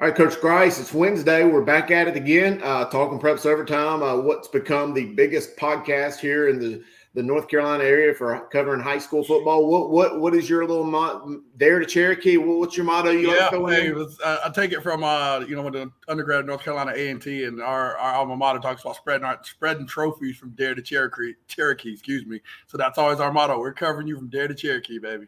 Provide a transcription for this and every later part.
All right, Coach Grice, it's Wednesday. We're back at it again, uh, talking preps overtime. Uh, what's become the biggest podcast here in the, the North Carolina area for covering high school football. What what what is your little mo- Dare to Cherokee? what's your motto? You yeah, like hey, was, uh, I take it from uh, you know when the undergrad North Carolina A and T, and our, our alma mater talks about spreading our, spreading trophies from Dare to Cherokee. Cherokee, excuse me. So that's always our motto. We're covering you from Dare to Cherokee, baby.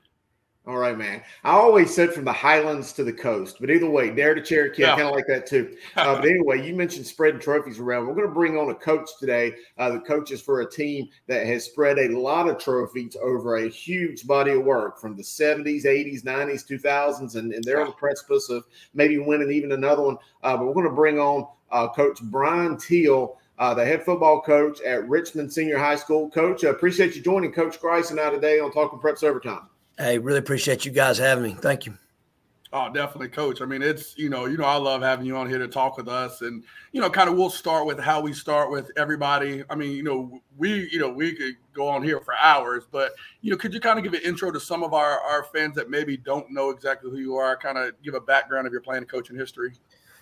All right, man. I always said from the highlands to the coast, but either way, Dare to Cherokee, yeah. I kind of like that too. Uh, but anyway, you mentioned spreading trophies around. We're going to bring on a coach today. Uh, the coach is for a team that has spread a lot of trophies over a huge body of work from the 70s, 80s, 90s, 2000s, and, and they're on the precipice of maybe winning even another one. Uh, but we're going to bring on uh, Coach Bryan Till. Uh, the head football coach at Richmond Senior High School. Coach, I appreciate you joining Coach Grice and I today on Talking Preps Overtime. Hey, really appreciate you guys having me. Thank you. Oh, definitely, coach. I mean, it's, you know, you know, I love having you on here to talk with us. And, you know, kind of we'll start with how we start with everybody. I mean, you know, we, you know, we could go on here for hours, but, you know, could you kind of give an intro to some of our, our fans that maybe don't know exactly who you are, kind of give a background of your playing and coaching history?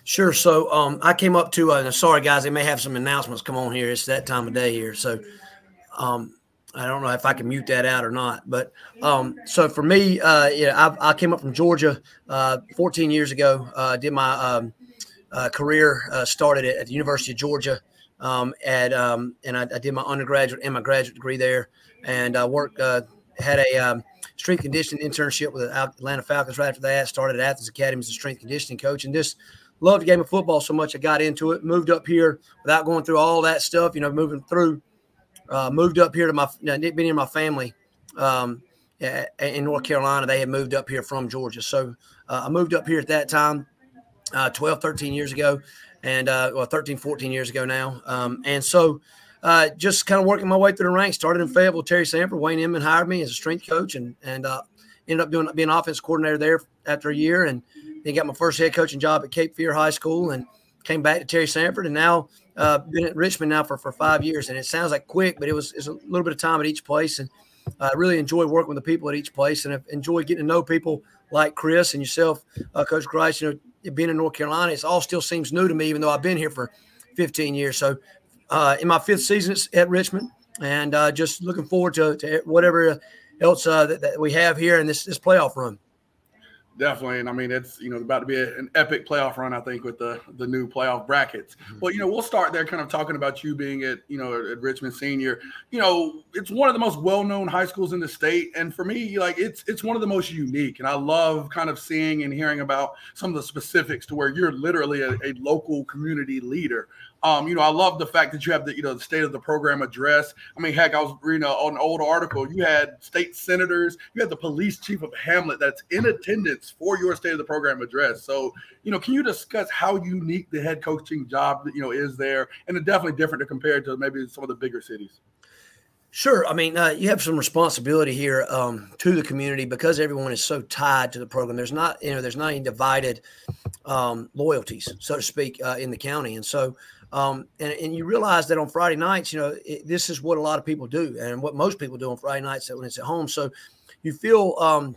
Sure. So um, I came up to, uh, sorry, guys, they may have some announcements come on here. It's that time of day here. So, um, I don't know if I can mute that out or not, but um, so for me, uh, yeah, I, I, came up from Georgia uh, 14 years ago. Uh, did my um, uh, career uh, started at, the University of Georgia, um, at um, and I, I, did my undergraduate and my graduate degree there, and I worked uh, had a um, strength conditioning internship with the Atlanta Falcons right after that. Started at Athens Academy as a strength conditioning coach, and just loved the game of football so much I got into it. Moved up here without going through all that stuff, you know, moving through uh, moved up here to my been in my family um, in North Carolina. They had moved up here from Georgia, so uh, I moved up here at that time, uh, 12, 13 years ago, and uh, well, 13, 14 years ago now. Um, and so uh, just kind of working my way through the ranks. Started in Fayetteville. Terry Sanford, Wayne Inman hired me as a strength coach, and and uh, ended up doing being offense coordinator there after a year, and then got my first head coaching job at Cape Fear High School, and came back to Terry Sanford, and now uh, been at Richmond now for, for five years, and it sounds like quick, but it was, it was a little bit of time at each place, and I uh, really enjoy working with the people at each place, and I've enjoyed getting to know people like Chris and yourself, uh, Coach Grice. You know, being in North Carolina, it all still seems new to me, even though I've been here for 15 years. So, uh, in my fifth season at Richmond, and uh, just looking forward to, to whatever else uh, that, that, we have here in this this playoff run. Definitely, and I mean it's you know about to be a, an epic playoff run. I think with the the new playoff brackets. Mm-hmm. Well, you know we'll start there, kind of talking about you being at you know at Richmond Senior. You know it's one of the most well known high schools in the state, and for me, like it's it's one of the most unique. And I love kind of seeing and hearing about some of the specifics to where you're literally a, a local community leader. Um, you know, I love the fact that you have the you know the state of the program address. I mean, heck, I was reading a, an old article. You had state senators, you had the police chief of Hamlet that's in attendance for your state of the program address. So, you know, can you discuss how unique the head coaching job you know is there, and it's definitely different to compare to maybe some of the bigger cities. Sure. I mean, uh, you have some responsibility here um, to the community because everyone is so tied to the program. There's not, you know, there's not any divided um, loyalties, so to speak, uh, in the county, and so um, and, and you realize that on Friday nights, you know, it, this is what a lot of people do and what most people do on Friday nights when it's at home. So you feel um,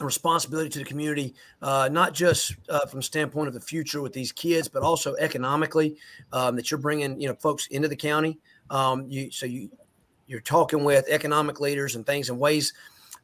a responsibility to the community, uh, not just uh, from standpoint of the future with these kids, but also economically um, that you're bringing, you know, folks into the county. Um, you, so you, you're talking with economic leaders and things and ways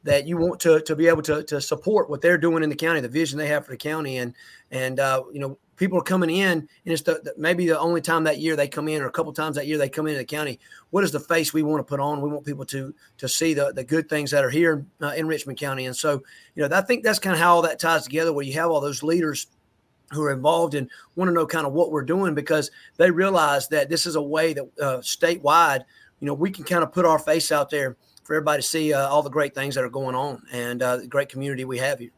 that you want to, to be able to, to support what they're doing in the county, the vision they have for the county. And, and, uh, you know, people are coming in, and it's the, the, maybe the only time that year they come in, or a couple times that year they come into the county. What is the face we want to put on? We want people to to see the the good things that are here uh, in Richmond County, and so you know I think that's kind of how all that ties together, where you have all those leaders who are involved and want to know kind of what we're doing because they realize that this is a way that uh, statewide, you know, we can kind of put our face out there for everybody to see uh, all the great things that are going on and uh, the great community we have here.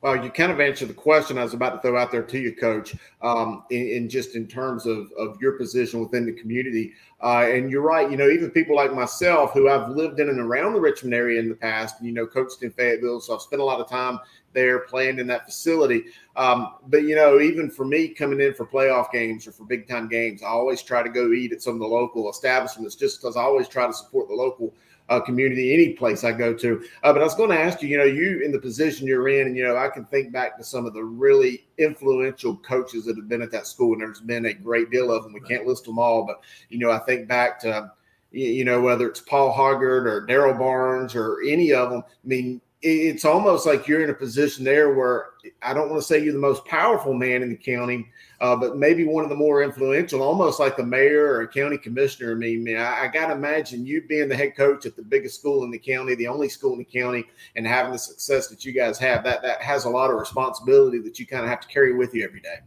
Well, you kind of answered the question I was about to throw out there to you, Coach, um, in, in, just in terms of, of your position within the community. Uh, and you're right. You know, even people like myself who I've lived in and around the Richmond area in the past, you know, coached in Fayetteville, so I've spent a lot of time there playing in that facility. Um, but you know, even for me coming in for playoff games or for big time games, I always try to go eat at some of the local establishments just because I always try to support the local uh, community, any place I go to. Uh, but I was going to ask you, you know, you in the position you're in, and you know, I can think back to some of the really influential coaches that have been at that school, and there's been a great deal of them. We can't list them all, but you know, I think back to, you know, whether it's Paul Hoggard or Daryl Barnes or any of them. I mean, it's almost like you're in a position there where I don't want to say you're the most powerful man in the county, uh, but maybe one of the more influential, almost like the mayor or a county commissioner. I mean, I, I got to imagine you being the head coach at the biggest school in the county, the only school in the county, and having the success that you guys have. That that has a lot of responsibility that you kind of have to carry with you every day.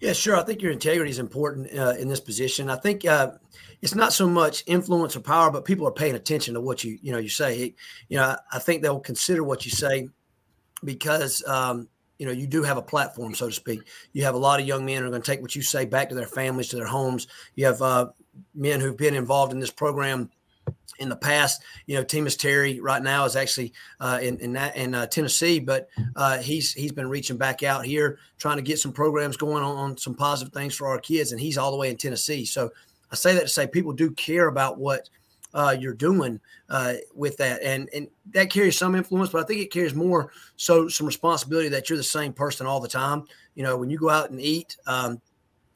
Yeah, sure. I think your integrity is important uh, in this position. I think uh, it's not so much influence or power, but people are paying attention to what you you know you say. You know, I, think they'll consider what you say because um, you know you do have a platform, so to speak. You have a lot of young men who are going to take what you say back to their families, to their homes. You have uh, men who've been involved in this program in the past. You know, Timus Terry right now is actually uh, in in, that, in uh, Tennessee, but uh, he's he's been reaching back out here, trying to get some programs going on, on, some positive things for our kids, and he's all the way in Tennessee. So I say that to say people do care about what uh, you're doing uh, with that, and and that carries some influence, but I think it carries more so some responsibility that you're the same person all the time. You know, when you go out and eat. Um,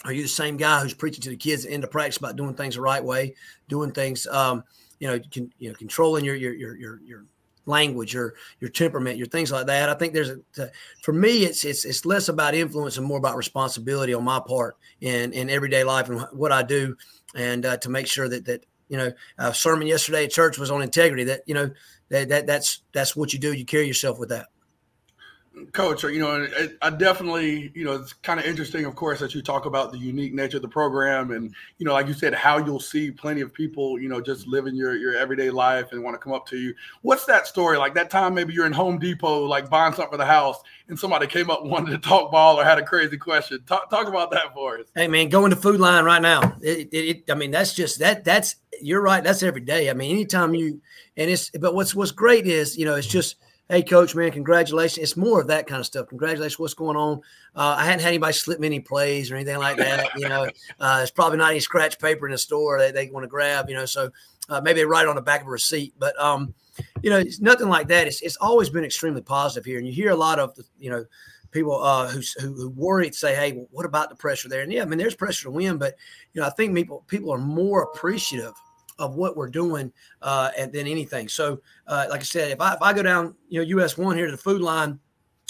are you the same guy who's preaching to the kids in the practice about doing things the right way, doing things, um, you know, can, you know, controlling your your your your, your language, your your temperament, your things like that. I think there's a for me, it's it's it's less about influence and more about responsibility on my part in in everyday life and what I do, and uh, to make sure that that you know, a sermon yesterday at church was on integrity. That you know, that, that that's that's what you do. You carry yourself with that. Coach, you know, I definitely, you know, it's kind of interesting, of course, that you talk about the unique nature of the program, and you know, like you said, how you'll see plenty of people, you know, just living your your everyday life and want to come up to you. What's that story like? That time maybe you're in Home Depot, like buying something for the house, and somebody came up wanted to talk ball or had a crazy question. Talk talk about that for us. Hey man, going to Food Lion right now. It, it, it, I mean, that's just that. That's you're right. That's every day. I mean, anytime you and it's. But what's what's great is you know it's just hey coach man congratulations. It's more of that kind of stuff. Congratulations what's going on? Uh, i hadn't had anybody slip me any plays or anything like that you know. Uh, it's probably not any scratch paper in the store that they want to grab you know so uh, maybe they write on the back of a receipt but um, you know it's nothing like that. It's, it's always been extremely positive here and you hear a lot of the, you know people uh, who, who, worry say hey well, what about the pressure there? And yeah i mean there's pressure to win but you know i think people people are more appreciative of what we're doing uh, than anything. So, uh, like I said, if I if I go down, you know, US one here to the Food Lion,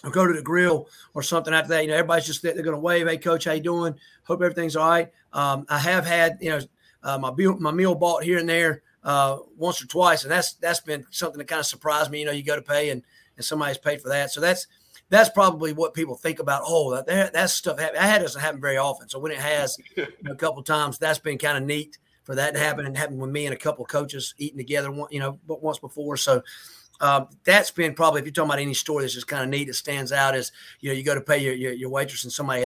or go to the grill or something after that, you know, everybody's just they're going to wave, "Hey, coach, how you doing? Hope everything's all right." Um, I have had, you know, uh, my meal, my meal bought here and there uh, once or twice, and that's that's been something that kind of surprised me. You know, you go to pay and and somebody's paid for that, so that's that's probably what people think about. Oh, that that stuff that doesn't happen very often. So when it has you know, a couple times, that's been kind of neat for that to happen and happened with me and a couple of coaches eating together, you know, but once before. So um, that's been probably, if you're talking about any story that's just kind of neat, that stands out is, you know, you go to pay your, your, your waitress and somebody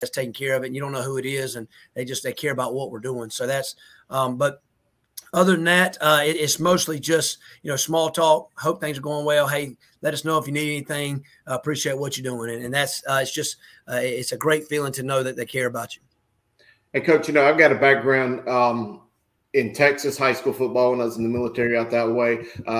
that's taking care of it. And you don't know who it is, and they just they care about what we're doing. So that's, um, but other than that, uh, it, it's mostly just you know small talk. Hope things are going well. Hey, let us know if you need anything. Uh, appreciate what you're doing, and, and that's uh, it's just uh, it's a great feeling to know that they care about you. Hey, coach, you know I've got a background. Um, in Texas high school football when I was in the military out that way. Uh,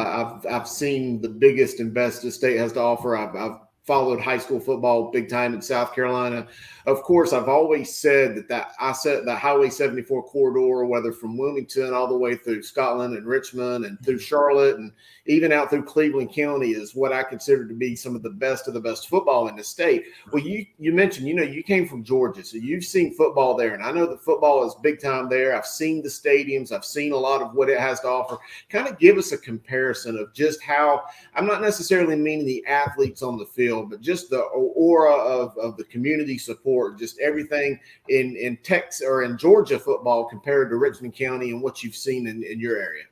I've I've seen the biggest and best the state has to offer. I've, I've followed high school football big time in South Carolina. Of course, I've always said that that I said the Highway 74 corridor, whether from Wilmington all the way through Scotland and Richmond and through mm-hmm. Charlotte and even out through Cleveland County, is what I consider to be some of the best of the best football in the state. Well, you you mentioned, you know, you came from Georgia, so you've seen football there, and I know that football is big time there. I've seen the stadiums, I've seen a lot of what it has to offer. Kind of give us a comparison of just how I'm not necessarily meaning the athletes on the field field, but just the aura of, of the community support, just everything in in Texas or in Georgia football compared to Richmond County and what you've seen in, in your area.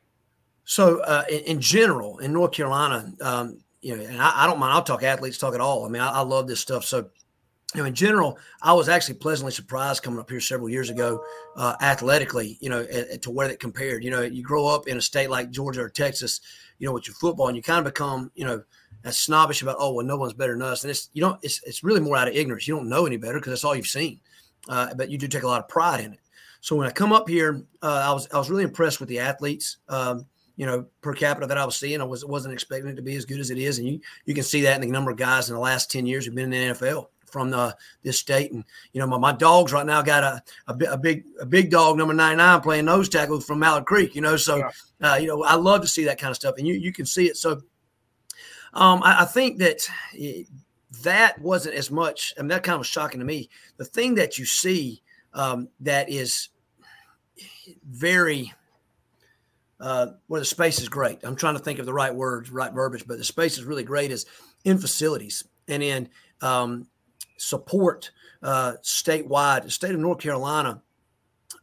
So, uh, in, in, general, in North Carolina, um, you know, and I, I, don't mind. I'll talk athletes, talk at all. I mean, I, I love this stuff. So, you know, in general, I was actually pleasantly surprised coming up here several years ago, uh, athletically, you know, to where that compared. You know, you grow up in a state like Georgia or Texas, you know, with your football, and you kind of become, you know, as snobbish about oh well no one's better than us. And it's you don't it's, it's really more out of ignorance. You don't know any better because that's all you've seen. Uh, but you do take a lot of pride in it. So when i come up here uh, i was i was really impressed with the athletes um, you know per capita that i was seeing. I was wasn't expecting it to be as good as it is. And you you can see that in the number of guys in the last 10 years who've been in the nfl from the this state. And you know my, my dogs right now got a, a, a big a big dog number 99 playing nose tackle from Mallard Creek you know? So yeah. uh, you know I love to see that kind of stuff. And you you can see it. So um, I, I, think that that wasn't as much. I mean, that kind of was shocking to me. The thing that you see um, that is very uh, where the space is great. I'm trying to think of the right words, right verbiage, but the space is really great is in facilities and in um, support uh, statewide. The state of North Carolina,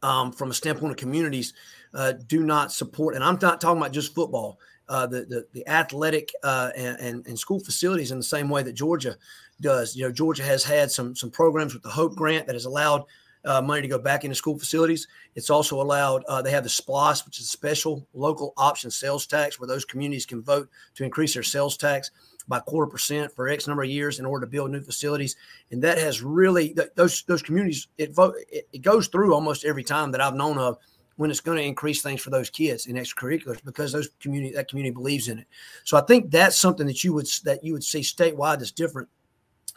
um, from a standpoint of communities, uh, do not support, and I'm not talking about just football uh, the, the, the athletic uh, and, and, school facilities in the same way that Georgia does. You know, Georgia has had some some programs with the Hope Grant that has allowed uh, money to go back into school facilities. It's also allowed. Uh, they have the SPLOST, which is a special local option sales tax, where those communities can vote to increase their sales tax by quarter percent for X number of years in order to build new facilities. And that has really those those communities. It vote it, it goes through almost every time that I've known of when it's going to increase things for those kids in extracurriculars because those community that community believes in it. So I think that's something that you would that you would see statewide that's different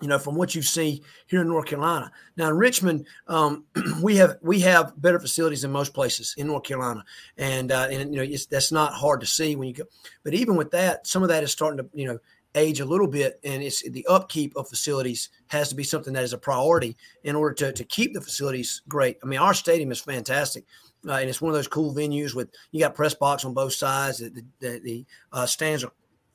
you know, from what you see here in North Carolina. Now in Richmond, um, we have we have better facilities than most places in North Carolina, and uh, and you know that's not hard to see when you go. But even with that, some of that is starting to you know age a little bit, and it's the upkeep of facilities has to be something that is a priority in order to to keep the facilities great. I mean, our stadium is fantastic uh, and it's one of those cool venues with you got press box on both sides. The, the, the uh, stands are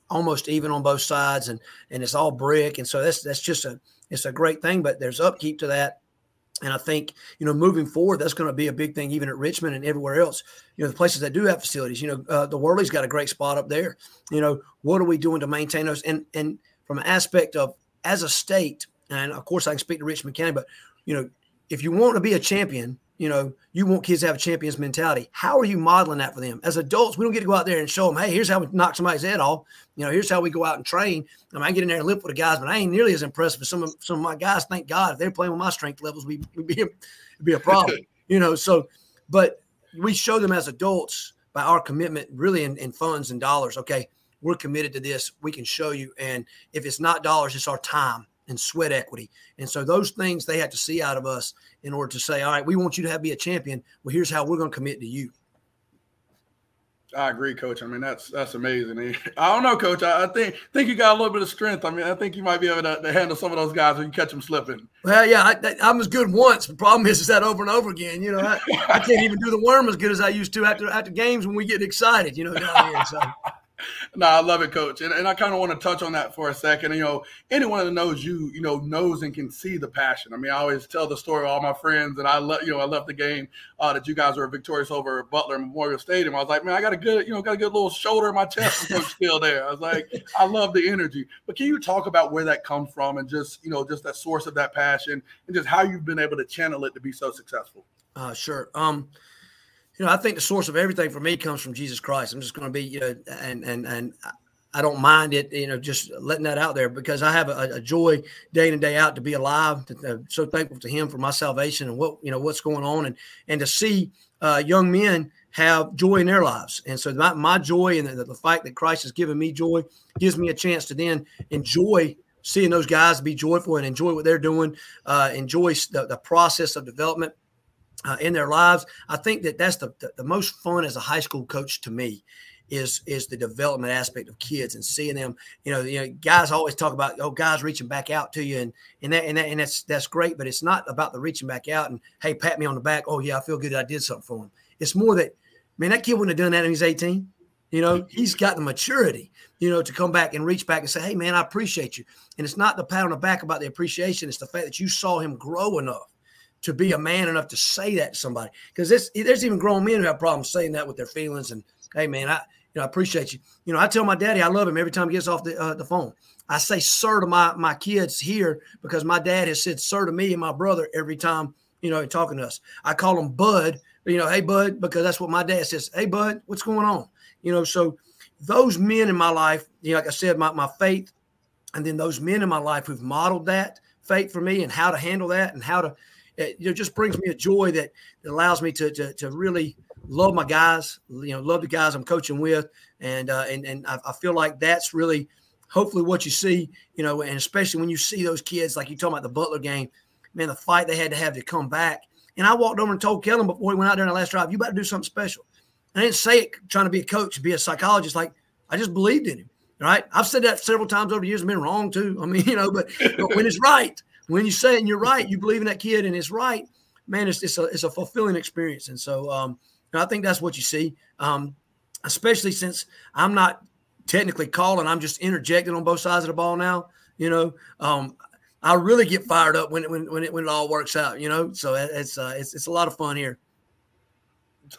almost even on both sides, and and it's all brick, and so that's that's just a it's a great thing. But there's upkeep to that, and I think you know moving forward, that's going to be a big thing, even at Richmond and everywhere else. You know, the places that do have facilities. You know, uh, the Worley's got a great spot up there. You know, what are we doing to maintain those? And and from an aspect of as a state, and of course I can speak to Richmond County, but you know, if you want to be a champion you know, you want kids to have a champion's mentality. How are you modeling that for them? As adults, we don't get to go out there and show them, hey, here's how we knock somebody's head off. You know, here's how we go out and train. I mean, I get in there and lift with the guys, but I ain't nearly as impressive as some of some of my guys. Thank God, if they're playing with my strength levels, we would be it'd be a problem. you know, so but we show them as adults by our commitment, really in, in funds and dollars. Okay, we're committed to this. We can show you, and if it's not dollars, it's our time and sweat equity. And so those things they have to see out of us in order to say, all right, we want you to have be a champion. Well, here's how we're going to commit to you. I agree, Coach. I mean, that's that's amazing. I don't know, Coach. I, I, think think you got a little bit of strength. I mean, I think you might be able to, to handle some of those guys when you catch them slipping. Well, yeah, I, am as good once. The problem is, is that over and over again. You know, I, I, can't even do the worm as good as I used to after after games when we get excited. You know, down here. So no, I love it, Coach, and, and I kind of want to touch on that for a second. You know, anyone that knows you, you know, knows and can see the passion. I mean, I always tell the story of all my friends, and I love, you know, I left the game uh, that you guys were victorious over Butler Memorial Stadium. I was like, man, I got a good, you know, got a good little shoulder in my chest still there. I was like, I love the energy. But can you talk about where that comes from, and just, you know, just that source of that passion, and just how you've been able to channel it to be so successful? Uh, sure. Um, you know, I think the source of everything for me comes from Jesus Christ. I'm just going to be, you know, and and and I don't mind it, you know, just letting that out there because I have a, a joy day in and day out to be alive. To, so thankful to Him for my salvation and what you know what's going on, and and to see uh, young men have joy in their lives. And so my, my joy and the, the fact that Christ has given me joy gives me a chance to then enjoy seeing those guys be joyful and enjoy what they're doing, uh, enjoy the, the process of development uh, in their lives. I think that that's the, the, the most fun as a high school coach to me is is the development aspect of kids and seeing them. You know, you know, guys always talk about oh, guys reaching back out to you, and and that and that and that's that's great, but it's not about the reaching back out and hey, pat me on the back. Oh yeah, I feel good. I did something for him. It's more that man, that kid wouldn't have done that when he's eighteen. You know, he's got the maturity, you know, to come back and reach back and say, Hey, man, I appreciate you. And it's not the pat on the back about the appreciation, it's the fact that you saw him grow enough to be a man enough to say that to somebody. Because there's even grown men who have problems saying that with their feelings. And hey, man, I you know I appreciate you. You know, I tell my daddy I love him every time he gets off the uh, the phone. I say sir to my my kids here because my dad has said sir to me and my brother every time you know talking to us. I call him Bud. You know, hey Bud, because that's what my dad says. Hey Bud, what's going on? You know, so those men in my life, you know, like I said, my, my faith, and then those men in my life who've modeled that faith for me and how to handle that and how to, it, you know, just brings me a joy that, that allows me to, to, to really love my guys, you know, love the guys I'm coaching with. And, uh, and, and I, I feel like that's really hopefully what you see, you know, and especially when you see those kids, like you talking about the Butler game, man, the fight they had to have to come back. And I walked over and told Kellen before he went out there in the last drive, you better do something special. I didn't say it trying to be a coach, be a psychologist. Like I just believed in him. Right. I've said that several times over the years. I've been wrong too. I mean, you know, but, but when it's right, when you say it and you're right, you believe in that kid and it's right, man, it's, it's a, it's a fulfilling experience. And so, um, I think that's what you see. Um, especially since I'm not technically calling, I'm just interjecting on both sides of the ball now, you know, um, I really get fired up when, when, when it, when it all works out, you know? So it's, uh, it's, it's a lot of fun here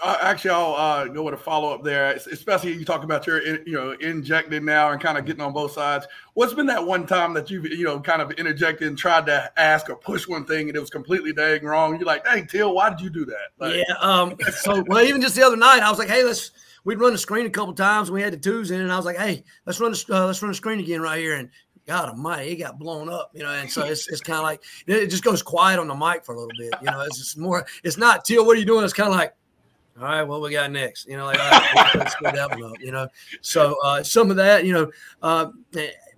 uh, actually, I'll uh, go with a follow up there, especially you talk about your, you know, injecting now and kind of getting on both sides. What's been that one time that you've, you know, kind of interjected and tried to ask or push one thing and it was completely dang wrong? You're like, hey, Till, why did you do that? Like, yeah. Um. So, well, even just the other night, I was like, hey, let's. We'd run the screen a couple times. We had the twos in, and I was like, "Hey, let's run the uh, let's run the screen again right here." And God Almighty, it got blown up, you know. And so it's, it's kind of like it just goes quiet on the mic for a little bit, you know. It's just more. It's not Till. What are you doing? It's kind of like all right, what we got next? You know, like, let's that one up, you know. So uh, some of that, you know, uh,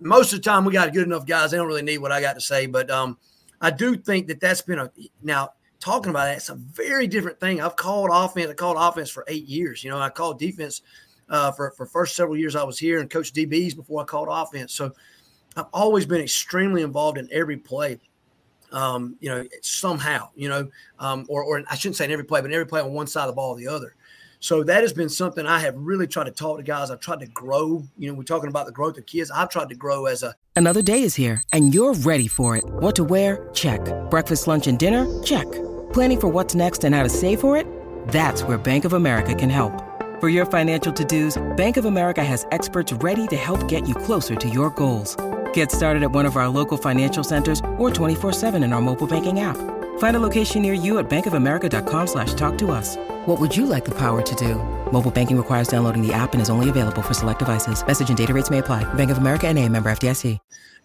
most of the time we got good enough guys. They don't really need what I got to say, but um, I do think that that's been a now talking about that. It's a very different thing. I've called offense. I called offense for eight years. You know, I called defense uh, for for first several years I was here and coached DBs before I called offense. So I've always been extremely involved in every play um, you know, somehow, you know, um, or, or I shouldn't say in every play, but in every play on one side of the ball or the other. So that has been something I have really tried to talk to guys. I've tried to grow. You know, we're talking about the growth of kids. I've tried to grow as a. Another day is here and you're ready for it. What to wear? Check. Breakfast, lunch, and dinner? Check. Planning for what's next and how to save for it? That's where Bank of America can help. For your financial to dos, Bank of America has experts ready to help get you closer to your goals. Get started at one of our local financial centers or 24-7 in our mobile banking app. Find a location near you at bankofamerica.com slash talk to us. What would you like the power to do? Mobile banking requires downloading the app and is only available for select devices. Message and data rates may apply. Bank of America and a member FDIC.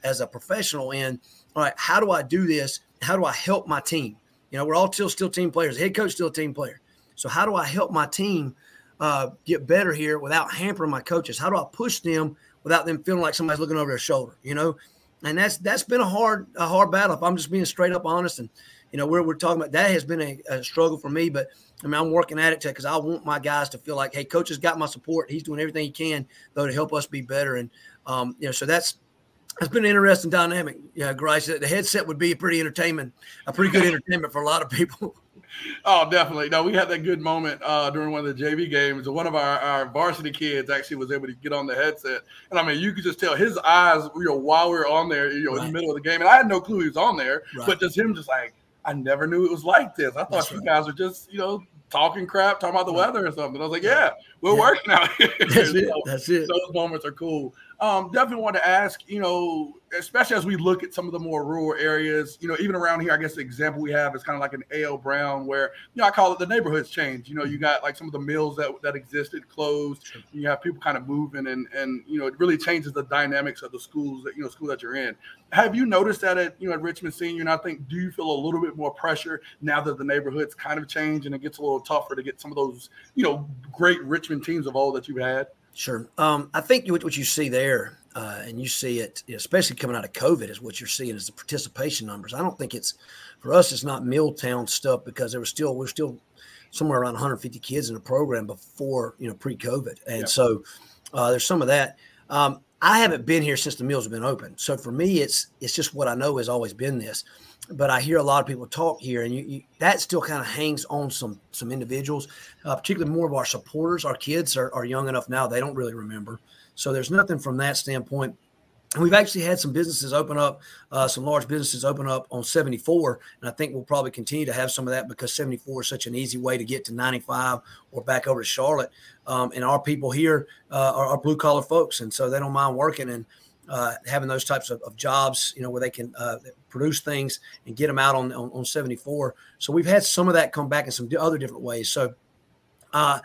As a professional in, all right, how do I do this? How do I help my team? You know, we're all still still team players. Head coach still a team player. So how do I help my team uh, get better here without hampering my coaches? How do I push them – without them feeling like somebody's looking over their shoulder, you know? And that's that's been a hard a hard battle. If I'm just being straight up honest, and you know, we're we're talking about that has been a, a struggle for me, but I mean, I'm working at it because I want my guys to feel like, hey, coach has got my support. He's doing everything he can though to help us be better, and um, you know, so that's it's been an interesting dynamic. Yeah, Grice, the headset would be pretty entertainment, a pretty good entertainment for a lot of people. Oh, definitely. No, we had that good moment uh, during one of the JV games. One of our, our varsity kids actually was able to get on the headset, and I mean, you could just tell his eyes, you know, while we were on there, you know, right. in the middle of the game, and I had no clue he was on there, right. but just him, just like I never knew it was like this. I thought That's you right. guys were just, you know, talking crap, talking about the weather or something. I was like, yeah, we're yeah. working out here. That's it. That's it. Those moments are cool. Um, definitely want to ask, you know, especially as we look at some of the more rural areas, you know, even around here, I guess the example we have is kind of like an A.L. Brown, where you know I call it the neighborhoods change. You know, you got like some of the mills that that existed closed. You have people kind of moving, and and you know it really changes the dynamics of the schools that you know school that you're in. Have you noticed that at you know at Richmond Senior? And I think do you feel a little bit more pressure now that the neighborhoods kind of change and it gets a little tougher to get some of those you know great Richmond teams of old that you've had? Sure. Um, I think what, what you see there uh, and you see it, especially coming out of COVID, is what you're seeing is the participation numbers. I don't think it's for us. It's not Milltown stuff because there was still we're still somewhere around 150 kids in the program before you know pre-COVID, and so uh, there's some of that. Um, I haven't been here since the mills have been open, so for me, it's it's just what I know has always been this. But I hear a lot of people talk here, and you, you, that still kind of hangs on some some individuals, uh, particularly more of our supporters. Our kids are, are young enough now; they don't really remember. So there's nothing from that standpoint. We've actually had some businesses open up, uh, some large businesses open up on 74. And I think we'll probably continue to have some of that because 74 is such an easy way to get to 95 or back over to Charlotte. Um, and our people here uh, are, are blue collar folks. And so they don't mind working and uh, having those types of, of, jobs, you know, where they can uh, produce things and get them out on, on, on, 74. So we've had some of that come back in some other different ways. So, uh,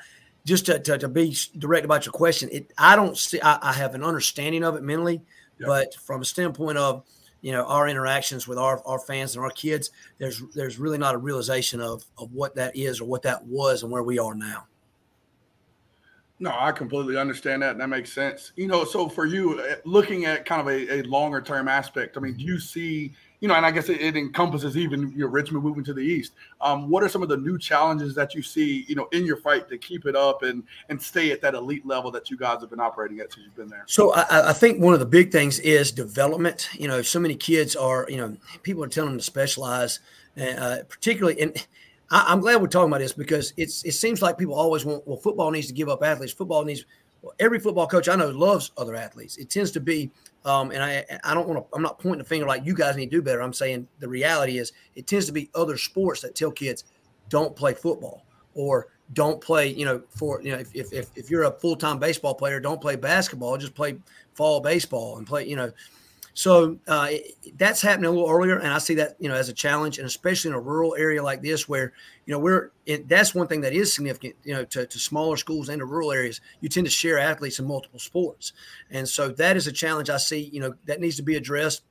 just to, to, to, be direct about your question, it I don't see I, I have an understanding of it mentally, but from a standpoint of you know our interactions with our, our fans and our kids, there's there's really not a realization of of what that is or what that was and where we are now. No, I completely understand that. And that makes sense. You know, so for you, eh, looking at kind of a, a longer term aspect, I mean, do you see you know, and I guess it, it encompasses even your Richmond moving to the east. Um, what are some of the new challenges that you see, you know, in your fight to keep it up and and stay at that elite level that you guys have been operating at since you've been there? So I, I think one of the big things is development. You know, so many kids are, you know, people are telling them to specialize, uh, particularly in. I, I'm glad we're talking about this because it's it seems like people always want well football needs to give up athletes. Football needs well, every football coach I know loves other athletes. It tends to be um, and I I don't want to I'm not pointing a finger like you guys need to do better. I'm saying the reality is it tends to be other sports that tell kids don't play football or don't play, you know, for you know, if if if you're a full-time baseball player, don't play basketball, just play fall baseball and play, you know, so uh, that's happening a little earlier, and I see that you know as a challenge, and especially in a rural area like this, where you know we're it, that's one thing that is significant. You know, to, to smaller schools and to rural areas, you tend to share athletes in multiple sports, and so that is a challenge I see. You know, that needs to be addressed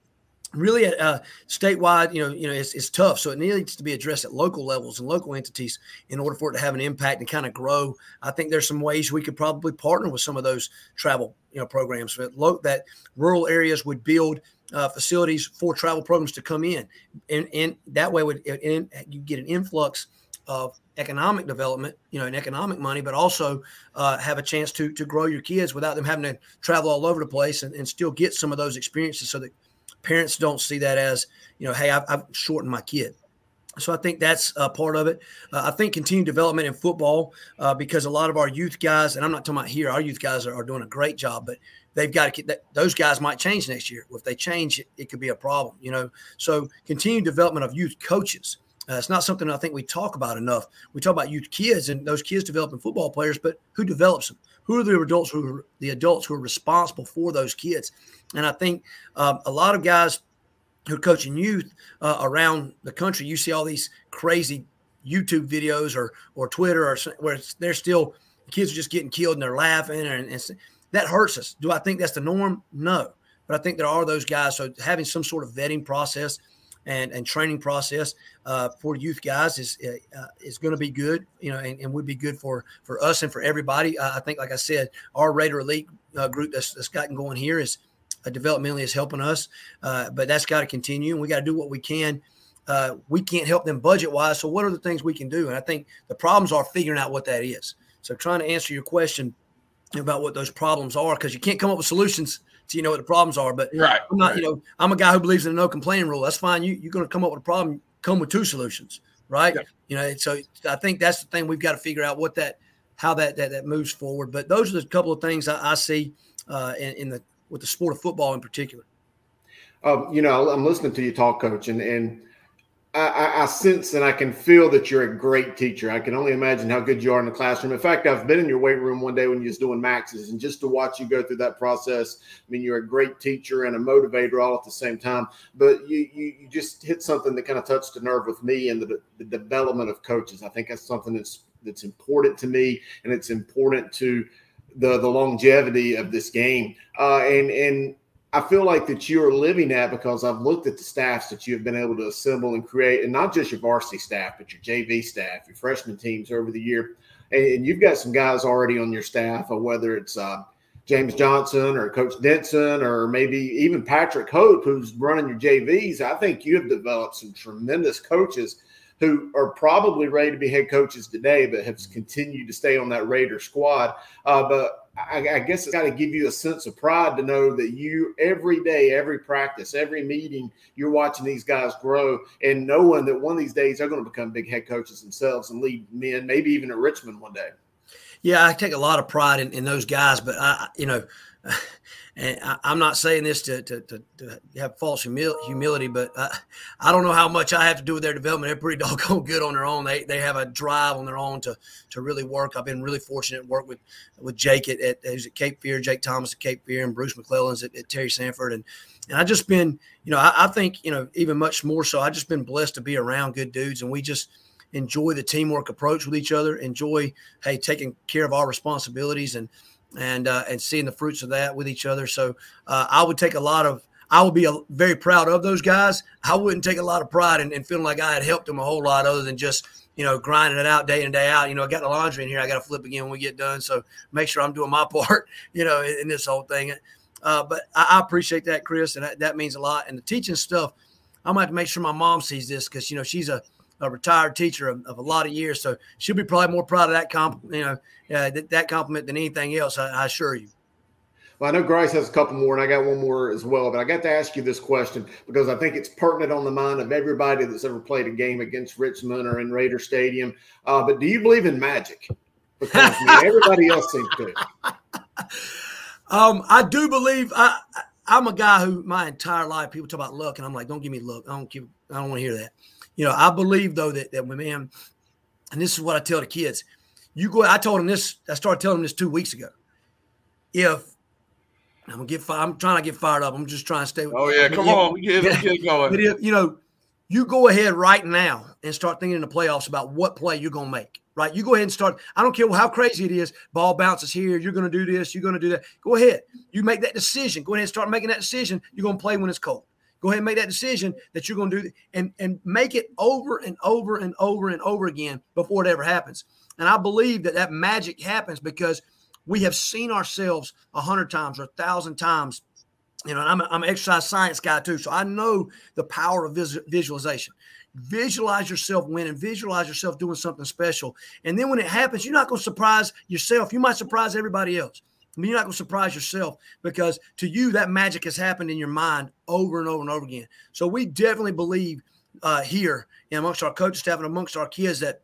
really uh, statewide, you know, you know, it's, it's tough. So it needs to be addressed at local levels and local entities in order for it to have an impact and kind of grow. I think there's some ways we could probably partner with some of those travel, you know, programs that, lo- that rural areas would build uh, facilities for travel programs to come in, and, and that way would you get an influx of economic development, you know, and economic money, but also uh, have a chance to to grow your kids without them having to travel all over the place and, and still get some of those experiences so that parents don't see that as you know hey i've, I've shortened my kid so I think that's a part of it. Uh, I think continued development in football uh, because a lot of our youth guys, and I'm not talking about here, our youth guys are, are doing a great job, but they've got to that, those guys might change next year. If they change, it, it could be a problem, you know. So continued development of youth coaches. Uh, it's not something I think we talk about enough. We talk about youth kids and those kids developing football players, but who develops them? Who are the adults who are the adults who are responsible for those kids? And I think um, a lot of guys who are coaching youth uh, around the country, you see all these crazy YouTube videos or or Twitter or where they're still kids are just getting killed and they're laughing and, and that hurts us. Do I think that's the norm? No, but I think there are those guys. So having some sort of vetting process and, and training process uh, for youth guys is uh, uh is going to be good, you know, and, and, would be good for for us and for everybody. Uh, I think, like I said, our Raider Elite uh, group that's, that's gotten going here is uh, developmentally is helping us, but that's got to continue, and we got to do what we can. we can't help them budget wise, so what are the things we can do? And I think the problems are figuring out what that is. So, trying to answer your question about what those problems are, because you can't come up with solutions so you know what the problems are. But right, I'm not, right. you know, I'm a guy who believes in the no complaining rule. That's fine. You, you're going to come up with a problem, come with two solutions, right? Yeah. You know, so I think that's the thing we've got to figure out what that, how that that, that moves forward. But those are the couple of things I, I see uh, in, in, the with the sport of football in particular. Um, you know, I'm listening to you talk, coach, and and I, I, sense and I can feel that you're a great teacher. I can only imagine how good you are in the classroom. In fact, I've been in your weight room one day when you was doing maxes, and just to watch you go through that process, I mean, you're a great teacher and a motivator all at the same time. But you you, you just hit something that kind of touched a nerve with me and the, the development of coaches. I think that's something that's that's important to me, and it's important to the the longevity of this game. Uh, and and I feel like that you're living that because I've looked at the staffs that you have been able to assemble and create, and not just your varsity staff, but your JV staff, your freshman teams over the year. And, and you've got some guys already on your staff, whether it's uh, James Johnson or Coach Denson or maybe even Patrick Hope, who's running your JVs, I think you have developed some tremendous coaches who are probably ready to be head coaches today, but have continued to stay on that Raider squad. Uh, but I, I, guess it's got to give you a sense of pride to know that you every day, every practice, every meeting, you're watching these guys grow and knowing that one of these days they're going to become big head coaches themselves and lead men, maybe even at Richmond one day. Yeah, I take a lot of pride in, in those guys, but I, you know, and I, am not saying this to, to, to, to have false humil- humility, but I, don't know how much I have to do with their development. They're pretty doggone good on their own. They, they have a drive on their own to, to really work. I've been really fortunate to work with, with Jake at, at, at Cape Fear, Jake Thomas at Cape Fear, and Bruce McClellan's at, at Terry Sanford. And, and I just been, you know, I, I think, you know, even much more so, I just been blessed to be around good dudes. And we just – enjoy the teamwork approach with each other, enjoy hey taking care of our responsibilities and and uh, and seeing the fruits of that with each other. So uh, I would take a lot of I would be a, very proud of those guys. I wouldn't take a lot of pride in, in, feeling like I had helped them a whole lot other than just you know grinding it out day in day out. You know, I got the laundry in here. I got to flip again when we get done. So make sure I'm doing my part. You know, in, in this whole thing. Uh, but I, I, appreciate that, Chris, and that, that, means a lot. And the teaching stuff, I'm gonna have to make sure my mom sees this because you know she's a a retired teacher of, of, a lot of years. So she'll be probably more proud of that comp, you know, uh, that, that compliment than anything else. I, I, assure you. Well, I know Grice has a couple more, and I got one more as well. But I got to ask you this question because I think it's pertinent on the mind of everybody that's ever played a game against Richmond or in Raider Stadium. Uh, but do you believe in magic? Because I everybody else seems to. Um, I do believe I. I'm a guy who my entire life people talk about luck, and I'm like, don't give me luck. I don't give. I don't want to hear that. You know, I believe though that that man, and this is what I tell the kids. You go. I told them this. I started telling them this two weeks ago. If I'm gonna get fired, I'm trying to get fired up. I'm just trying to stay. Oh yeah, come if, on, get, get going. But if you know, you go ahead right now and start thinking in the playoffs about what play you're gonna make. Right, you go ahead and start. I don't care how crazy it is. Ball bounces here. You're going to do this. You're going to do that. Go ahead. You make that decision. Go ahead and start making that decision. You're going to play when it's cold. Go ahead and make that decision that you're going to do and, and make it over and over and over and over again before it ever happens. And I believe that that magic happens because we have seen ourselves a hundred times or a thousand times. You know, I'm, a, I'm an exercise science guy too, so I know the power of vis- visualization. Visualize yourself winning, visualize yourself doing something special. And then when it happens, you're not going to surprise yourself. You might surprise everybody else. I mean, you're not going to surprise yourself because to you, that magic has happened in your mind over and over and over again. So we definitely believe uh, here amongst our coaching staff and amongst our kids that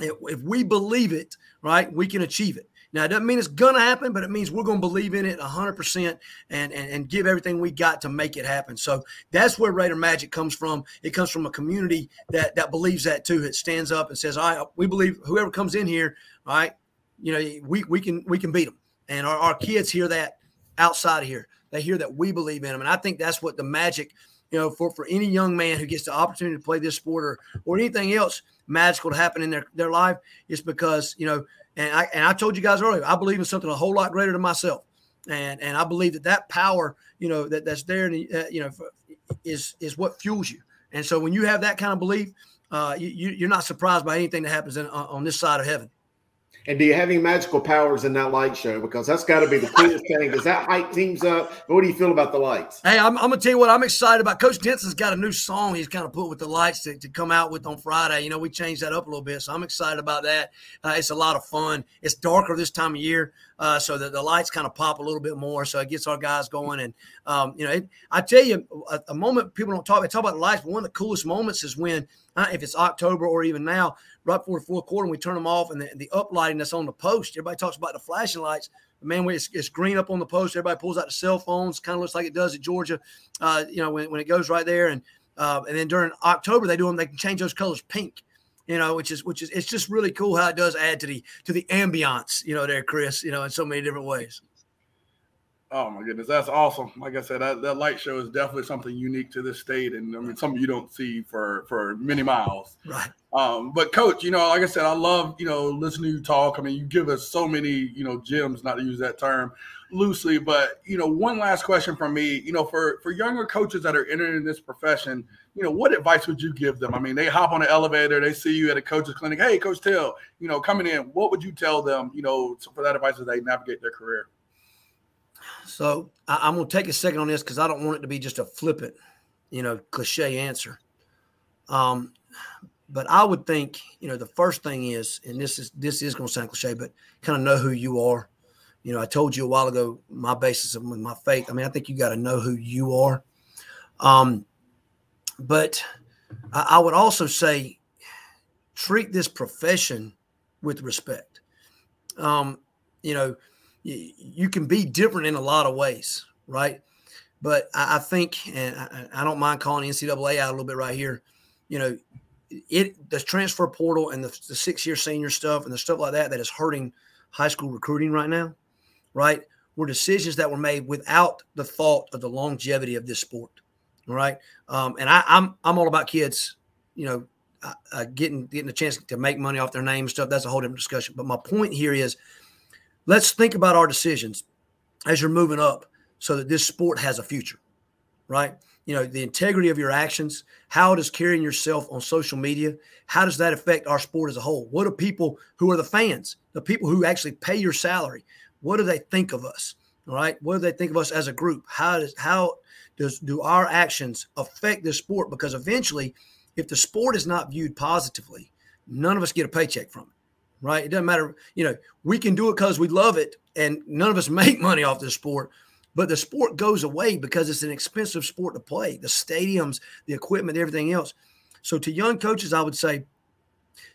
if, we believe it, right, we can achieve it. Now, it doesn't mean it's going to happen, but it means we're going to believe in it 100% and, and, and give everything we got to make it happen. So that's where Raider Magic comes from. It comes from a community that, that believes that too. It stands up and says, all right, we believe whoever comes in here, all right, you know, we, we can we can beat them. And our, our kids hear that outside of here. They hear that we believe in them. And I think that's what the magic, you know, for, for any young man who gets the opportunity to play this sport or, or anything else magical to happen in their, their life is because, you know, and I, and I told you guys earlier, I believe in something a whole lot greater than myself. And, and I believe that that power, you know, that that's there, uh, you know, is, is what fuels you. And so when you have that kind of belief, uh, you, you're not surprised by anything that happens in, on this side of heaven. And do you have any magical powers in that light show? Because that's got to be the coolest thing. Does that hype teams up? What do you feel about the lights? Hey, I'm, I'm, gonna tell you what I'm excited about. Coach Denson's got a new song he's kind of put with the lights to, to come out with on Friday. You know, we changed that up a little bit, so I'm excited about that. Uh, it's a lot of fun. It's darker this time of year, uh, so that the lights kind of pop a little bit more, so it gets our guys going. And um, you know, it, I tell you, a, a, moment people don't talk. They talk about the lights, but one of the coolest moments is when, uh, if it's October or even now, right before the fourth quarter, and we turn them off, and the, the uplighting that's on the post. Everybody talks about the flashing lights. But man, it's, it's, green up on the post. Everybody pulls out the cell phones. Kind of looks like it does at Georgia. Uh, you know, when, when it goes right there, and uh, and then during October they do them. They can change those colors pink. You know, which is which is it's just really cool how it does add to the to the ambiance. You know, there, Chris. You know, in so many different ways. Oh my goodness, that's awesome! Like I said, that, that light show is definitely something unique to this state, and I mean something you don't see for for many miles. Right. Um, but coach, you know, like I said, I love you know listening to you talk. I mean, you give us so many you know gems, not to use that term loosely, but you know, one last question from me. You know, for for younger coaches that are entering this profession, you know, what advice would you give them? I mean, they hop on the elevator, they see you at a coach's clinic. Hey, Coach Till, you know, coming in, what would you tell them? You know, for that advice as they navigate their career? So I, am going to take a second on this because I don't want it to be just a flippant, you know, cliche answer. Um, but I would think, you know, the first thing is, and this is this is going to sound cliche, but kind of know who you are. You know, I told you a while ago my basis of my faith. I mean, I think you got to know who you are. Um, but I, would also say treat this profession with respect. Um, you know, you, can be different in a lot of ways, right? But I, I think, and I, I, don't mind calling NCAA out a little bit right here. You know, it the transfer portal and the, the six year senior stuff and the stuff like that that is hurting high school recruiting right now, right? Were decisions that were made without the thought of the longevity of this sport, right? Um, and I, I'm I'm all about kids, you know, uh, uh, getting getting a chance to make money off their name and stuff. That's a whole different discussion. But my point here is, let's think about our decisions as you're moving up, so that this sport has a future, right? You know, the integrity of your actions. How does carrying yourself on social media? How does that affect our sport as a whole? What do people who are the fans, the people who actually pay your salary, what do they think of us? All right, what do they think of us as a group? How does how does do our actions affect the sport? Because eventually if the sport is not viewed positively, none of us get a paycheck from it, right? It doesn't matter. You know, we can do it because we love it, and none of us make money off the sport. But the sport goes away because it's an expensive sport to play. The stadiums, the equipment, everything else. So to young coaches, I would say,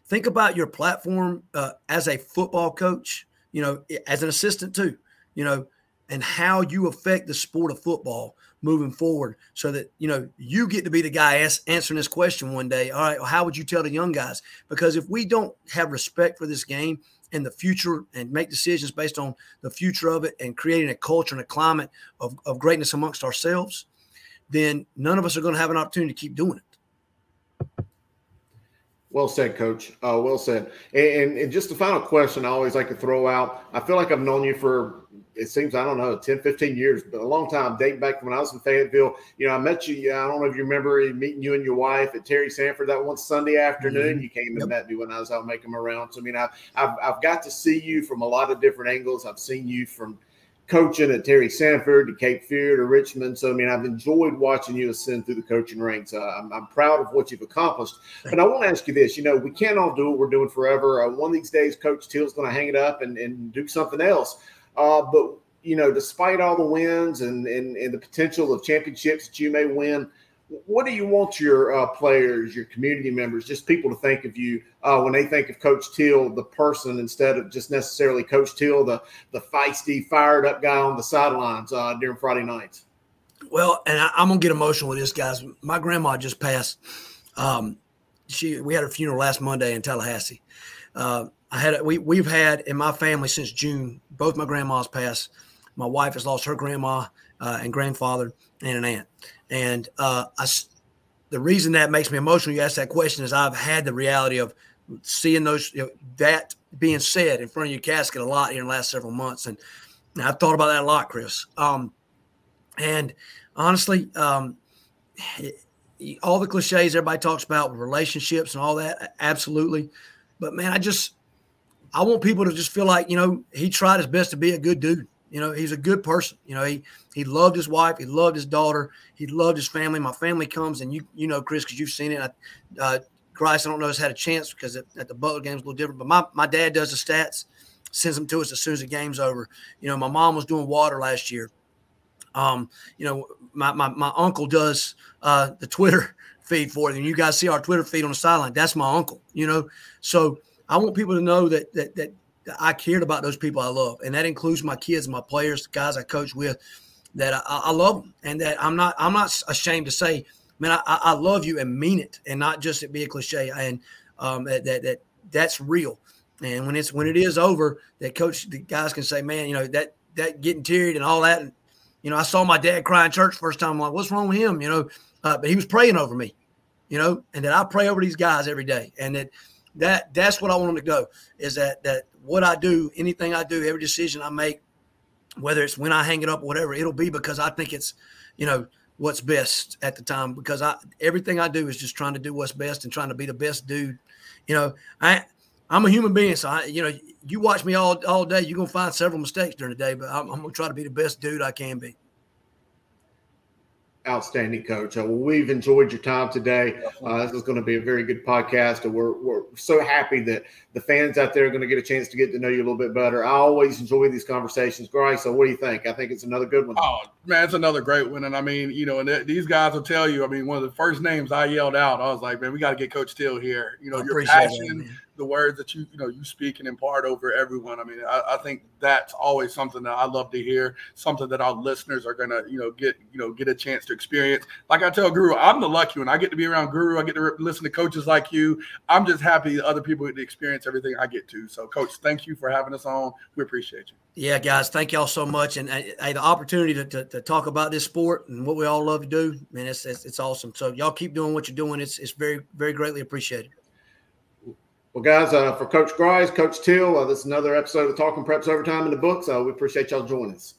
think about your platform uh, as a football coach. You know, as an assistant too. You know, and how you affect the sport of football moving forward so that you know you get to be the guy ask, answering this question one day all right well, how would you tell the young guys because if we don't have respect for this game and the future and make decisions based on the future of it and creating a culture and a climate of, of greatness amongst ourselves then none of us are going to have an opportunity to keep doing it well said, Coach. Uh, well said. And, and, just the final question I always like to throw out. I feel like I've known you for it seems I don't know 10, 15 years, but a long time dating back when I was in Fayetteville. You know, I met you. I don't know if you remember meeting you and your wife at Terry Sanford that one Sunday afternoon. Mm-hmm. You came and yep. met me when I was out making my rounds. I mean, I, I've I've got to see you from a lot of different angles. I've seen you from coaching at Terry Sanford to Cape Fear to Richmond. So, I mean, I've enjoyed watching you ascend through the coaching ranks. Uh, I'm, I'm, proud of what you've accomplished. But I want to ask you this you know, we can't all do what we're doing forever. Uh, one of these days, Coach Till's going to hang it up and, and do something else. Uh, but you know, despite all the wins and, and, and the potential of championships that you may win, what do you want your uh, players, your community members, just people to think of you uh, when they think of Coach Till, the person, instead of just necessarily Coach Till, the the feisty, fired up guy on the sidelines uh, during Friday nights? Well, and I, am gonna get emotional with this, guys. My grandma just passed. Um, she we had her funeral last Monday in Tallahassee. I had we we've had in my family since June. Both my grandmas passed. My wife has lost her grandma uh, and grandfather and an aunt. And uh, I, the reason that makes me emotional, you ask that question, is I've had the reality of seeing those you know, that being said in front of your casket a lot here in the last several months, and, I've thought about that a lot, Chris. Um, and honestly, um, all the cliches everybody talks about relationships and all that, absolutely. But man, I just I want people to just feel like you know he tried his best to be a good dude. You know, he's a good person. You know, he he loved his wife, he loved his daughter, he loved his family. My family comes, and you you know, Chris, because you've seen it. I, uh, Christ, I don't know, has had a chance because at, at the Butler game is a little different. But my my dad does the stats, sends them to us as soon as the game's over. You know, my mom was doing water last year. Um, you know, my my, my uncle does uh, the Twitter feed for it, and you guys see our Twitter feed on the sideline. That's my uncle. You know, so I want people to know that that that I cared about those people I love, and that includes my kids, my players, the guys I coach with. That I, I love them, and that I'm not I'm not ashamed to say, man, I, I love you and mean it, and not just it be a cliche. And um, that, that that that's real. And when it's when it is over, that coach, the guys can say, man, you know that that getting teary and all that. And, you know, I saw my dad cry in church first time. I'm like, what's wrong with him? You know, uh, but he was praying over me. You know, and that I pray over these guys every day, and that that that's what I want them to go is that that what I do, anything I do, every decision I make, whether it's when I hang it up whatever, it'll be because I think it's, you know, what's best at the time. Because I everything I do is just trying to do what's best and trying to be the best dude. You know, I I'm a human being, so I, you know, you watch me all all day, you're gonna find several mistakes during the day, but I'm, I'm gonna try to be the best dude I can be. Outstanding, coach. Uh, well, we've enjoyed your time today. Uh, this is going to be a very good podcast, and we're, we're so happy that the fans out there are going to get a chance to get to know you a little bit better. I always enjoy these conversations. Grice, so what do you think? I think it's another good one. Oh, man, it's another great one. And I mean, you know, and th- these guys will tell you, I mean, one of the first names I yelled out, I was like, man, we got to get Coach Till here. You know, I your passion. That, the words that you you know you speak and impart over everyone. I mean, I, I, think that's always something that I love to hear, something that our listeners are gonna you know get you know get a chance to experience. Like I tell Guru, I'm the lucky one. I get to be around Guru. I get to listen to coaches like you. I'm just happy other people get to experience everything I get to. So, Coach, thank you for having us on. We appreciate you. Yeah, guys, thank y'all so much, and uh, the opportunity to, to, to, talk about this sport and what we all love to do, man, it's, it's, it's awesome. So y'all keep doing what you're doing. It's it's very very greatly appreciated. Well, guys, uh, for Coach Grice, Coach Till, uh, this is another episode of Talking Preps Overtime in the books. Uh, we appreciate y'all joining us.